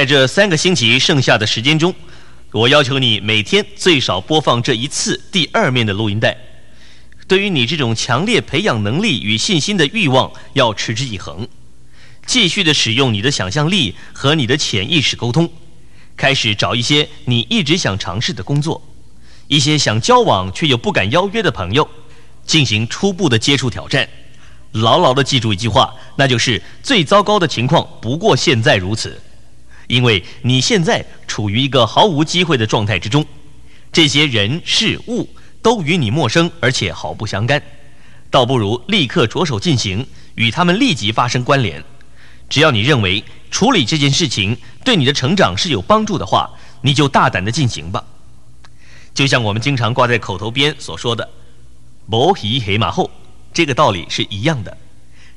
在这三个星期剩下的时间中，我要求你每天最少播放这一次第二面的录音带。对于你这种强烈培养能力与信心的欲望，要持之以恒，继续的使用你的想象力和你的潜意识沟通，开始找一些你一直想尝试的工作，一些想交往却又不敢邀约的朋友，进行初步的接触挑战。牢牢的记住一句话，那就是最糟糕的情况不过现在如此。因为你现在处于一个毫无机会的状态之中，这些人事物都与你陌生，而且毫不相干，倒不如立刻着手进行，与他们立即发生关联。只要你认为处理这件事情对你的成长是有帮助的话，你就大胆的进行吧。就像我们经常挂在口头边所说的“摩皮黑马后”，这个道理是一样的，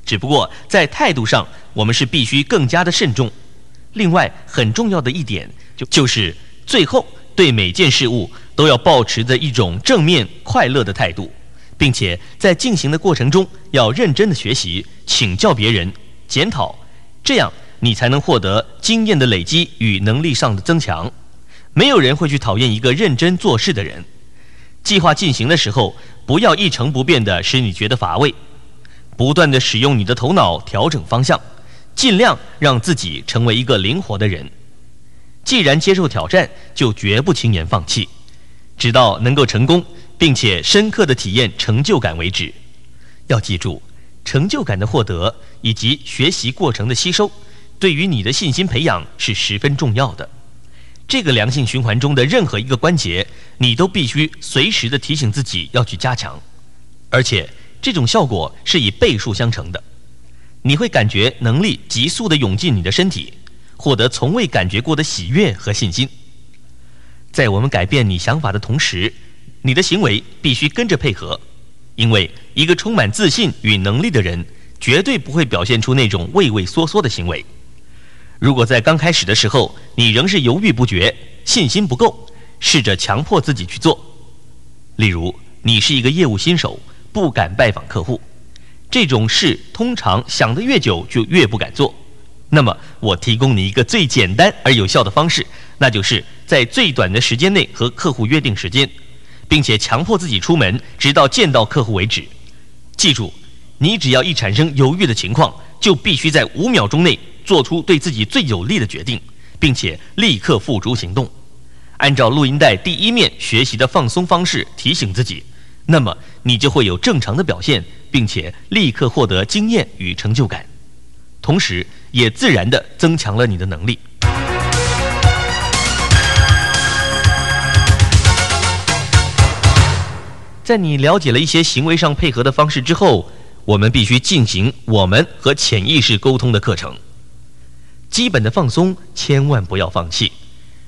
只不过在态度上，我们是必须更加的慎重。另外，很重要的一点就就是最后对每件事物都要保持着一种正面快乐的态度，并且在进行的过程中要认真的学习、请教别人、检讨，这样你才能获得经验的累积与能力上的增强。没有人会去讨厌一个认真做事的人。计划进行的时候，不要一成不变的使你觉得乏味，不断的使用你的头脑调整方向。尽量让自己成为一个灵活的人。既然接受挑战，就绝不轻言放弃，直到能够成功，并且深刻的体验成就感为止。要记住，成就感的获得以及学习过程的吸收，对于你的信心培养是十分重要的。这个良性循环中的任何一个关节，你都必须随时的提醒自己要去加强，而且这种效果是以倍数相乘的。你会感觉能力急速地涌进你的身体，获得从未感觉过的喜悦和信心。在我们改变你想法的同时，你的行为必须跟着配合，因为一个充满自信与能力的人，绝对不会表现出那种畏畏缩缩的行为。如果在刚开始的时候你仍是犹豫不决、信心不够，试着强迫自己去做。例如，你是一个业务新手，不敢拜访客户。这种事通常想得越久就越不敢做。那么，我提供你一个最简单而有效的方式，那就是在最短的时间内和客户约定时间，并且强迫自己出门，直到见到客户为止。记住，你只要一产生犹豫的情况，就必须在五秒钟内做出对自己最有利的决定，并且立刻付诸行动。按照录音带第一面学习的放松方式提醒自己。那么你就会有正常的表现，并且立刻获得经验与成就感，同时也自然地增强了你的能力。在你了解了一些行为上配合的方式之后，我们必须进行我们和潜意识沟通的课程。基本的放松千万不要放弃，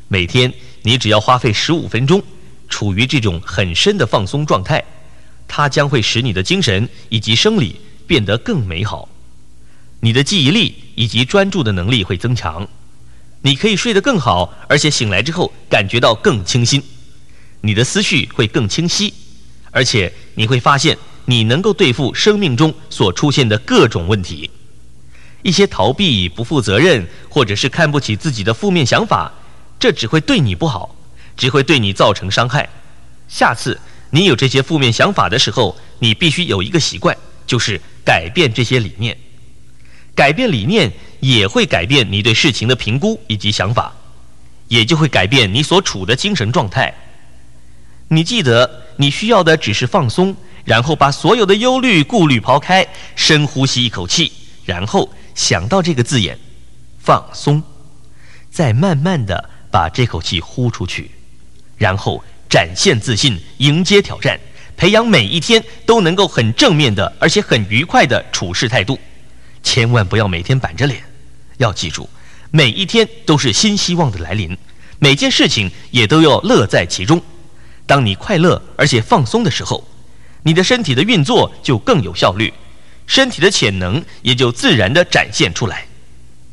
每天你只要花费十五分钟。处于这种很深的放松状态，它将会使你的精神以及生理变得更美好，你的记忆力以及专注的能力会增强，你可以睡得更好，而且醒来之后感觉到更清新，你的思绪会更清晰，而且你会发现你能够对付生命中所出现的各种问题，一些逃避、不负责任或者是看不起自己的负面想法，这只会对你不好。只会对你造成伤害。下次你有这些负面想法的时候，你必须有一个习惯，就是改变这些理念。改变理念也会改变你对事情的评估以及想法，也就会改变你所处的精神状态。你记得，你需要的只是放松，然后把所有的忧虑、顾虑抛开，深呼吸一口气，然后想到这个字眼“放松”，再慢慢的把这口气呼出去。然后展现自信，迎接挑战，培养每一天都能够很正面的，而且很愉快的处事态度。千万不要每天板着脸，要记住，每一天都是新希望的来临，每件事情也都要乐在其中。当你快乐而且放松的时候，你的身体的运作就更有效率，身体的潜能也就自然的展现出来。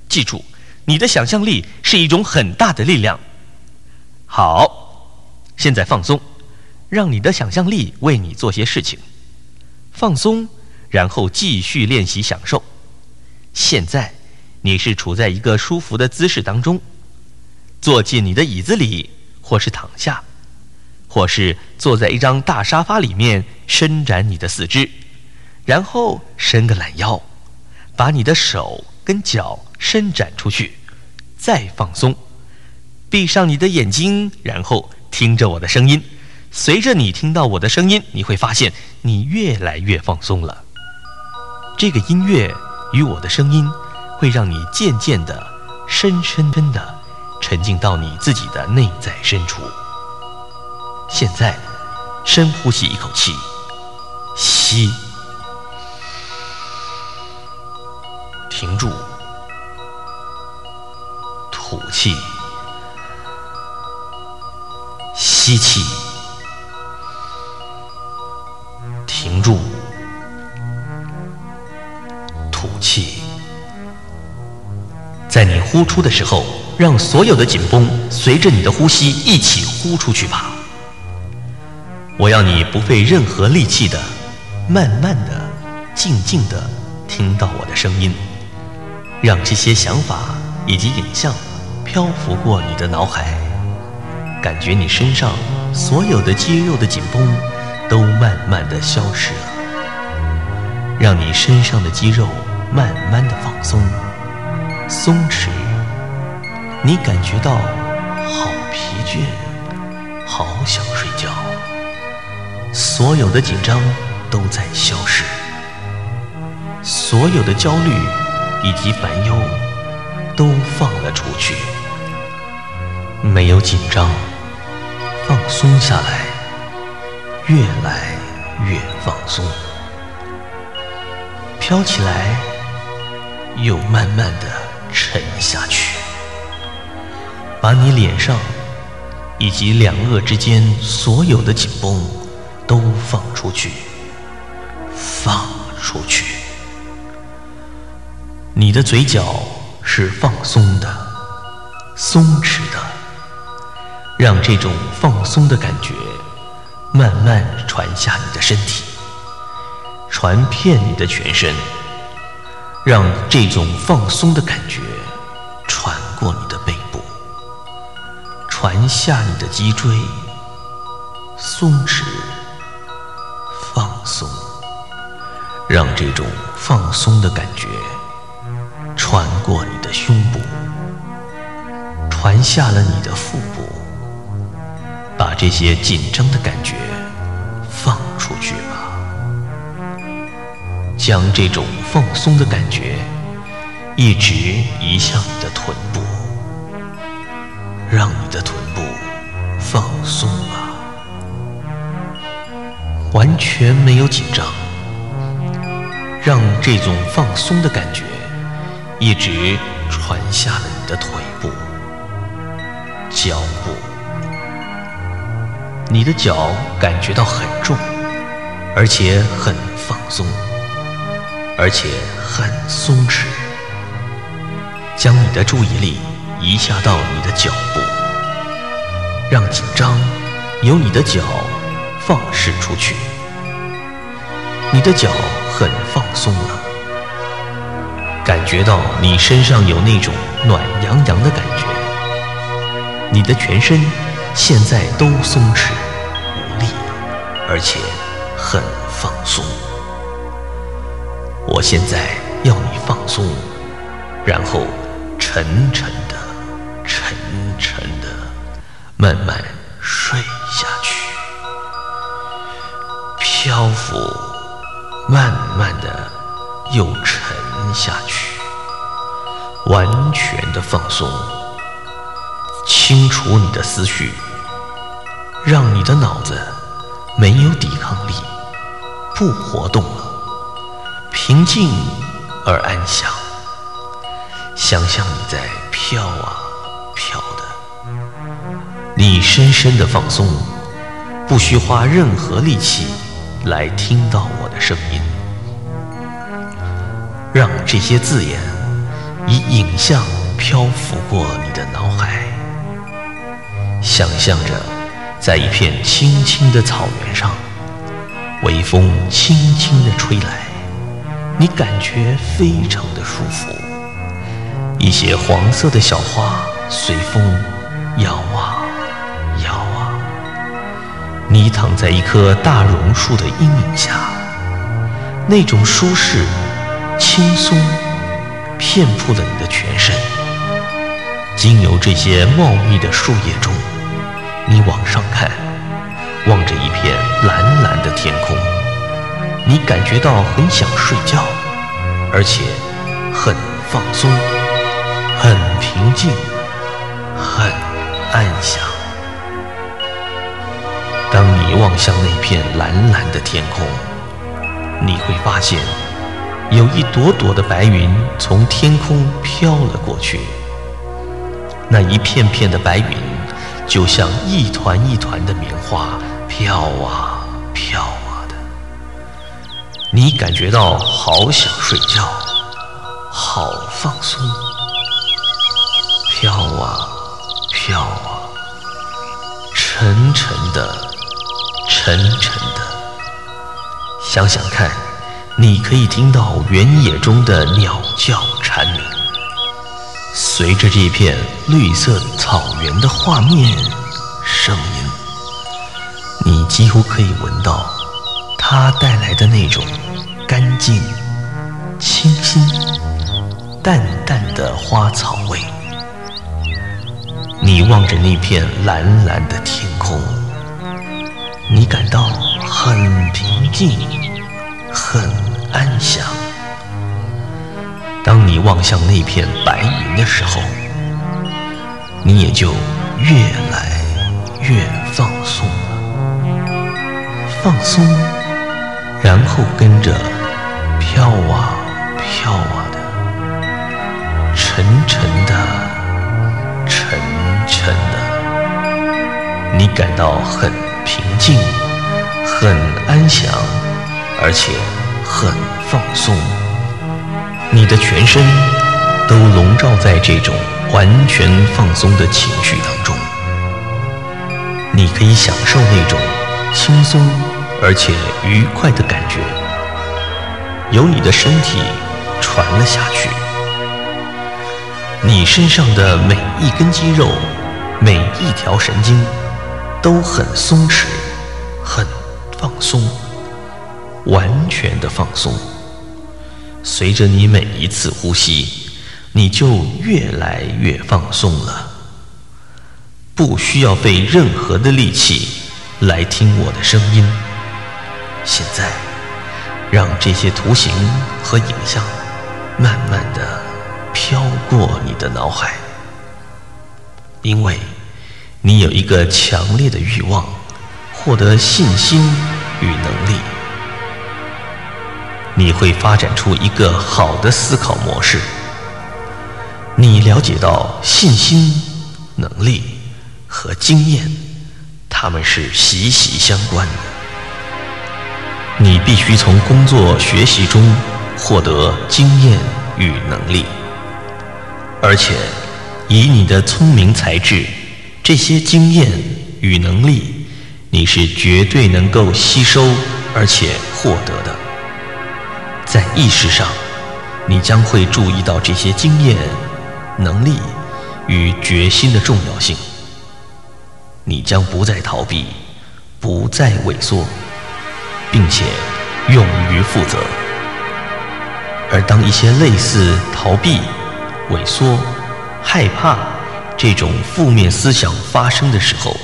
记住，你的想象力是一种很大的力量。好。现在放松，让你的想象力为你做些事情。放松，然后继续练习享受。现在，你是处在一个舒服的姿势当中，坐进你的椅子里，或是躺下，或是坐在一张大沙发里面，伸展你的四肢，然后伸个懒腰，把你的手跟脚伸展出去，再放松，闭上你的眼睛，然后听着我的声音。随着你听到我的声音，你会发现你越来越放松了。这个音乐与我的声音，会让你渐渐的、深深深的。沉浸到你自己的内在深处。现在，深呼吸一口气，吸，停住，吐气，吸气，停住，吐气。在你呼出的时候。让所有的紧绷随着你的呼吸一起呼出去吧。我要你不费任何力气的，慢慢的、静静的听到我的声音，让这些想法以及影像漂浮过你的脑海，感觉你身上所有的肌肉的紧绷都慢慢的消失了，让你身上的肌肉慢慢的放松、松弛。你感觉到好疲倦，好想睡觉，所有的紧张都在消失，所有的焦虑以及烦忧都放了出去，没有紧张，放松下来，越来越放松，飘起来，又慢慢的沉下去。把你脸上以及两颚之间所有的紧绷都放出去，放出去。你的嘴角是放松的、松弛的，让这种放松的感觉慢慢传下你的身体，传遍你的全身，让这种放松的感觉传过你的背部。传下你的脊椎，松弛、放松，让这种放松的感觉穿过你的胸部，传下了你的腹部，把这些紧张的感觉放出去吧。将这种放松的感觉一直移向你的臀部。让你的臀部放松吧，完全没有紧张。让这种放松的感觉一直传下了你的腿部、脚部。你的脚感觉到很重，而且很放松，而且很松弛。将你的注意力。移下到你的脚步，让紧张由你的脚放释出去。你的脚很放松了，感觉到你身上有那种暖洋洋的感觉。你的全身现在都松弛，而且很放松。我现在要你放松，然后沉沉的。沉沉的，慢慢睡下去，漂浮，慢慢的又沉下去，完全的放松，清除你的思绪，让你的脑子没有抵抗力，不活动了，平静而安详，想象你在飘啊。飘的，你深深的放松，不需花任何力气来听到我的声音。让这些字眼以影像漂浮过你的脑海，想象着在一片青青的草原上，微风轻轻的吹来，你感觉非常的舒服。一些黄色的小花。随风摇啊摇啊，你躺在一棵大榕树的阴影下，那种舒适、轻松，遍布了你的全身。经由这些茂密的树叶中，你往上看，望着一片蓝蓝的天空，你感觉到很想睡觉，而且很放松，很平静，很安详。当你望向那片蓝蓝的天空，你会发现，有一朵朵的白云从天空飘了过去。那一片片的白云，就像一团一团的棉花，飘啊飘啊的。你感觉到好想睡觉，好放松，飘啊飘啊，沉沉的，沉沉的。想想看，你可以听到原野中的鸟叫蝉鸣。随着这片绿色草原的画面、声音，你几乎可以闻到它带来的那种干净、清新、淡淡的花草味。你望着那片蓝蓝的天空，你感到很平静、很安详。当你望向那片白云的时候，你也就越来越放松了。放松，然后跟着飘啊飘啊的，沉沉的，沉沉的，你感到很平静，很安详，而且很放松。你的全身都笼罩在这种完全放松的情绪当中，你可以享受那种轻松而且愉快的感觉，由你的身体传了下去。你身上的每一根肌肉、每一条神经都很松弛、很放松，完全的放松。随着你每一次呼吸，你就越来越放松了。不需要费任何的力气来听我的声音。现在，让这些图形和影像慢慢的飘过你的脑海，因为你有一个强烈的欲望，获得信心与能力。你会发展出一个好的思考模式。你了解到信心、能力和经验，它们是息息相关的。你必须从工作学习中获得经验与能力，而且以你的聪明才智，这些经验与能力，你是绝对能够吸收而且获得的。在意识上，你将会注意到这些经验、能力与决心的重要性。你将不再逃避，不再萎缩，并且勇于负责。而当一些类似逃避、萎缩、害怕这种负面思想发生的时候，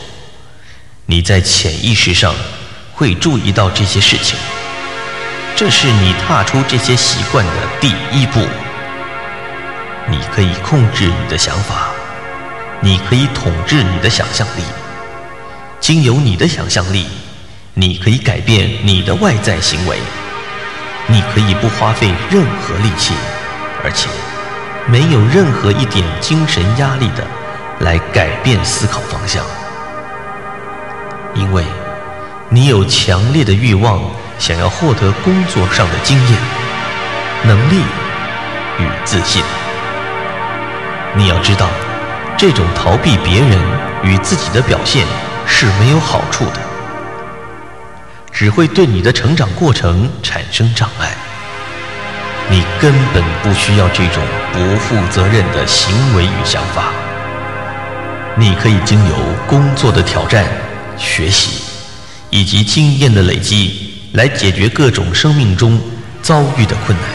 你在潜意识上会注意到这些事情。这是你踏出这些习惯的第一步。你可以控制你的想法，你可以统治你的想象力。经由你的想象力，你可以改变你的外在行为。你可以不花费任何力气，而且没有任何一点精神压力的来改变思考方向，因为你有强烈的欲望。想要获得工作上的经验、能力与自信，你要知道，这种逃避别人与自己的表现是没有好处的，只会对你的成长过程产生障碍。你根本不需要这种不负责任的行为与想法。你可以经由工作的挑战、学习以及经验的累积，来解决各种生命中遭遇的困难，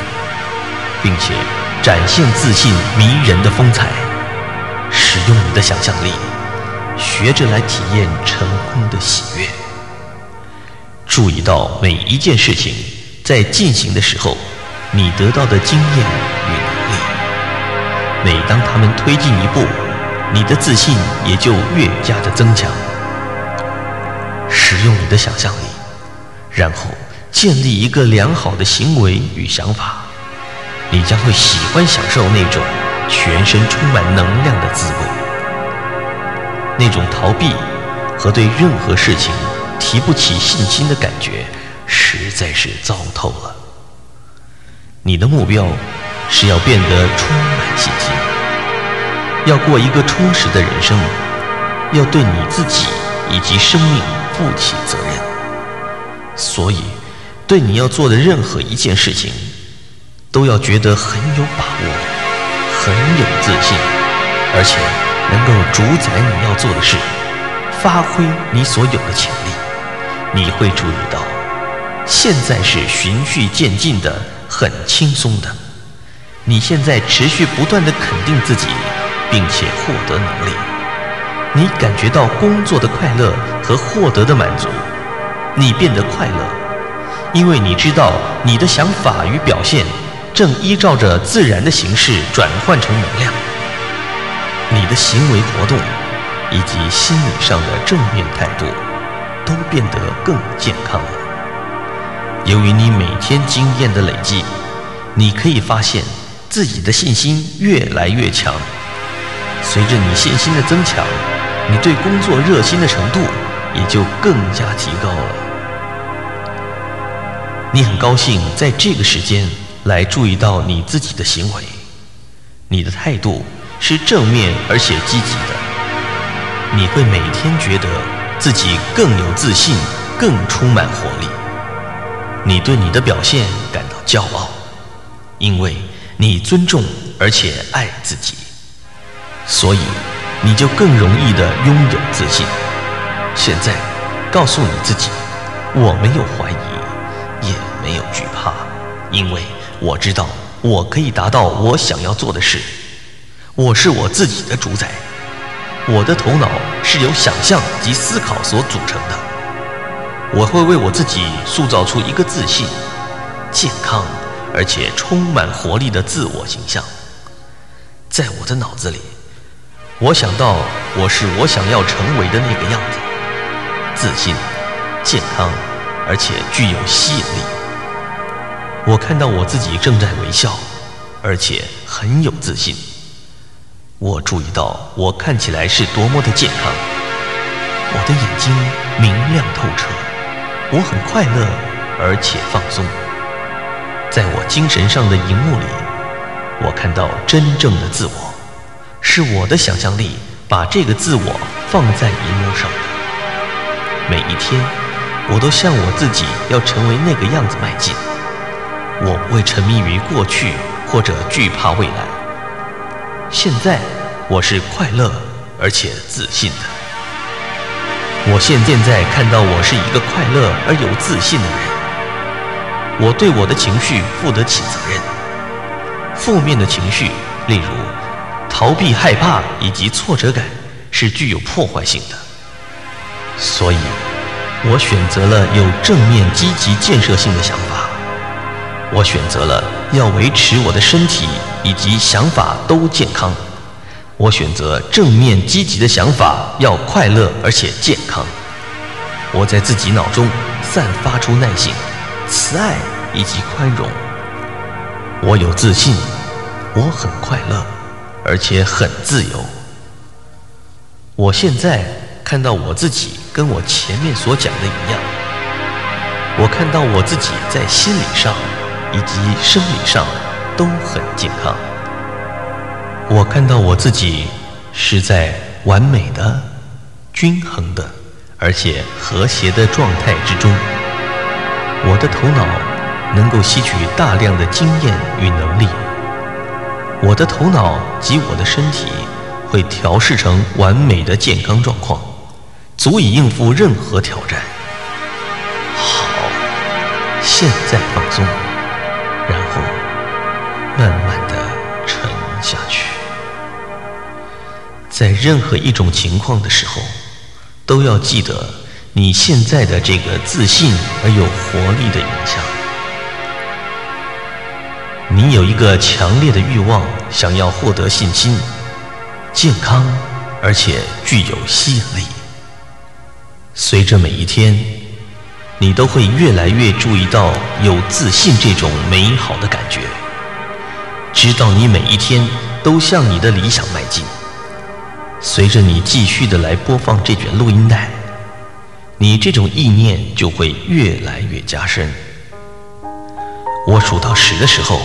并且展现自信迷人的风采。使用你的想象力，学着来体验成功的喜悦。注意到每一件事情在进行的时候，你得到的经验与能力。每当他们推进一步，你的自信也就越加的增强。使用你的想象力，然后建立一个良好的行为与想法，你将会喜欢享受那种全身充满能量的滋味。那种逃避和对任何事情提不起信心的感觉，实在是糟透了。你的目标是要变得充满信心。要过一个充实的人生，要对你自己以及生命负起责任。所以，对你要做的任何一件事情，都要觉得很有把握、很有自信，而且能够主宰你要做的事，发挥你所有的潜力。你会注意到，现在是循序渐进的、很轻松的。你现在持续不断的肯定自己。并且获得能力，你感觉到工作的快乐和获得的满足，你变得快乐，因为你知道你的想法与表现正依照着自然的形式转换成能量，你的行为活动以及心理上的正面态度都变得更健康了。由于你每天经验的累积，你可以发现自己的信心越来越强。随着你信心的增强，你对工作热心的程度也就更加提高了。你很高兴在这个时间来注意到你自己的行为，你的态度是正面而且积极的。你会每天觉得自己更有自信，更充满活力。你对你的表现感到骄傲，因为你尊重而且爱自己。所以，你就更容易的拥有自信。现在，告诉你自己，我没有怀疑，也没有惧怕，因为我知道我可以达到我想要做的事。我是我自己的主宰，我的头脑是由想象及思考所组成的。我会为我自己塑造出一个自信、健康而且充满活力的自我形象，在我的脑子里。我想到我是我想要成为的那个样子，自信、健康，而且具有吸引力。我看到我自己正在微笑，而且很有自信。我注意到我看起来是多么的健康，我的眼睛明亮透彻，我很快乐而且放松。在我精神上的荧幕里，我看到真正的自我。是我的想象力把这个自我放在荧幕上的。每一天，我都向我自己要成为那个样子迈进。我不会沉迷于过去或者惧怕未来。现在，我是快乐而且自信的。我现现在看到我是一个快乐而有自信的人。我对我的情绪负得起责任。负面的情绪，例如。逃避、害怕以及挫折感是具有破坏性的，所以，我选择了有正面、积极、建设性的想法。我选择了要维持我的身体以及想法都健康。我选择正面、积极的想法，要快乐而且健康。我在自己脑中散发出耐性、慈爱以及宽容。我有自信，我很快乐。而且很自由。我现在看到我自己跟我前面所讲的一样，我看到我自己在心理上以及生理上都很健康。我看到我自己是在完美的、均衡的而且和谐的状态之中。我的头脑能够吸取大量的经验与能力。我的头脑及我的身体会调试成完美的健康状况，足以应付任何挑战。好，现在放松，然后慢慢的沉下去。在任何一种情况的时候，都要记得你现在的这个自信而有活力的影像。你有一个强烈的欲望，想要获得信心、健康，而且具有吸引力。随着每一天，你都会越来越注意到有自信这种美好的感觉，直到你每一天都向你的理想迈进。随着你继续的来播放这卷录音带，你这种意念就会越来越加深。我数到十的时候，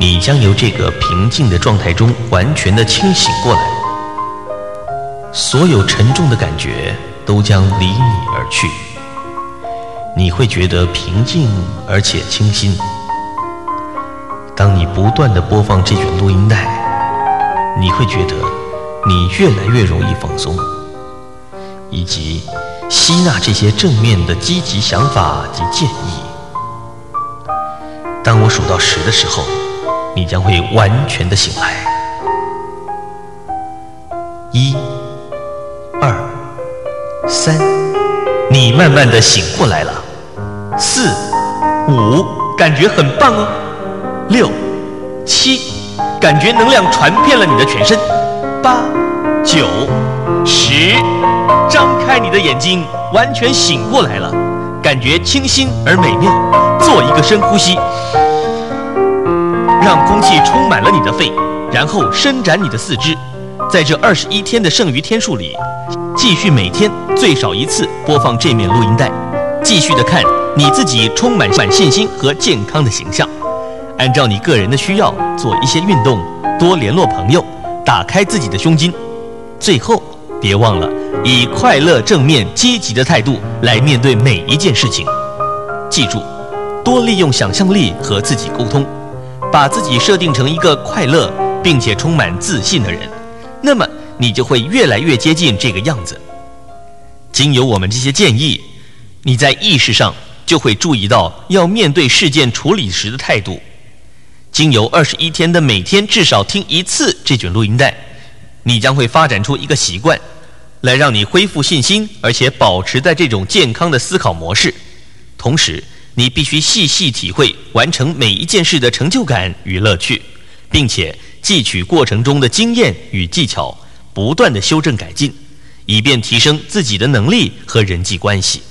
你将由这个平静的状态中完全的清醒过来，所有沉重的感觉都将离你而去，你会觉得平静而且清新。当你不断的播放这卷录音带，你会觉得。你越来越容易放松，以及吸纳这些正面的积极想法及建议。当我数到十的时候，你将会完全的醒来。一、三，你慢慢的醒过来了。四、五，感觉很棒哦。六、七，感觉能量传遍了你的全身。八、九、十，张开你的眼睛，完全醒过来了，感觉清新而美妙。做一个深呼吸，让空气充满了你的肺，然后伸展你的四肢。在这二十一天的剩余天数里，继续每天最少一次播放这面录音带，继续的看你自己充满满信心和健康的形象。按照你个人的需要做一些运动，多联络朋友。打开自己的胸襟，最后别忘了以快乐、正面、积极的态度来面对每一件事情。记住，多利用想象力和自己沟通，把自己设定成一个快乐并且充满自信的人，那么你就会越来越接近这个样子。经由我们这些建议，你在意识上就会注意到要面对事件处理时的态度。经由二十一天的每天至少听一次这卷录音带，你将会发展出一个习惯，来让你恢复信心，而且保持在这种健康的思考模式。同时，你必须细细体会完成每一件事的成就感与乐趣，并且汲取过程中的经验与技巧，不断的修正改进，以便提升自己的能力和人际关系。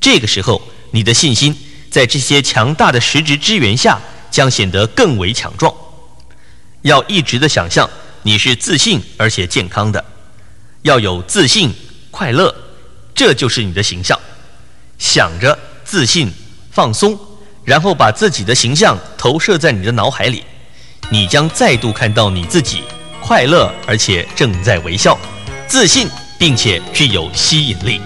这个时候，你的信心在这些强大的实质支援下。将显得更为强壮。要一直的想象你是自信而且健康的，要有自信、快乐，这就是你的形象。想着自信、放松，然后把自己的形象投射在你的脑海里，你将再度看到你自己快乐而且正在微笑、自信，并且具有吸引力。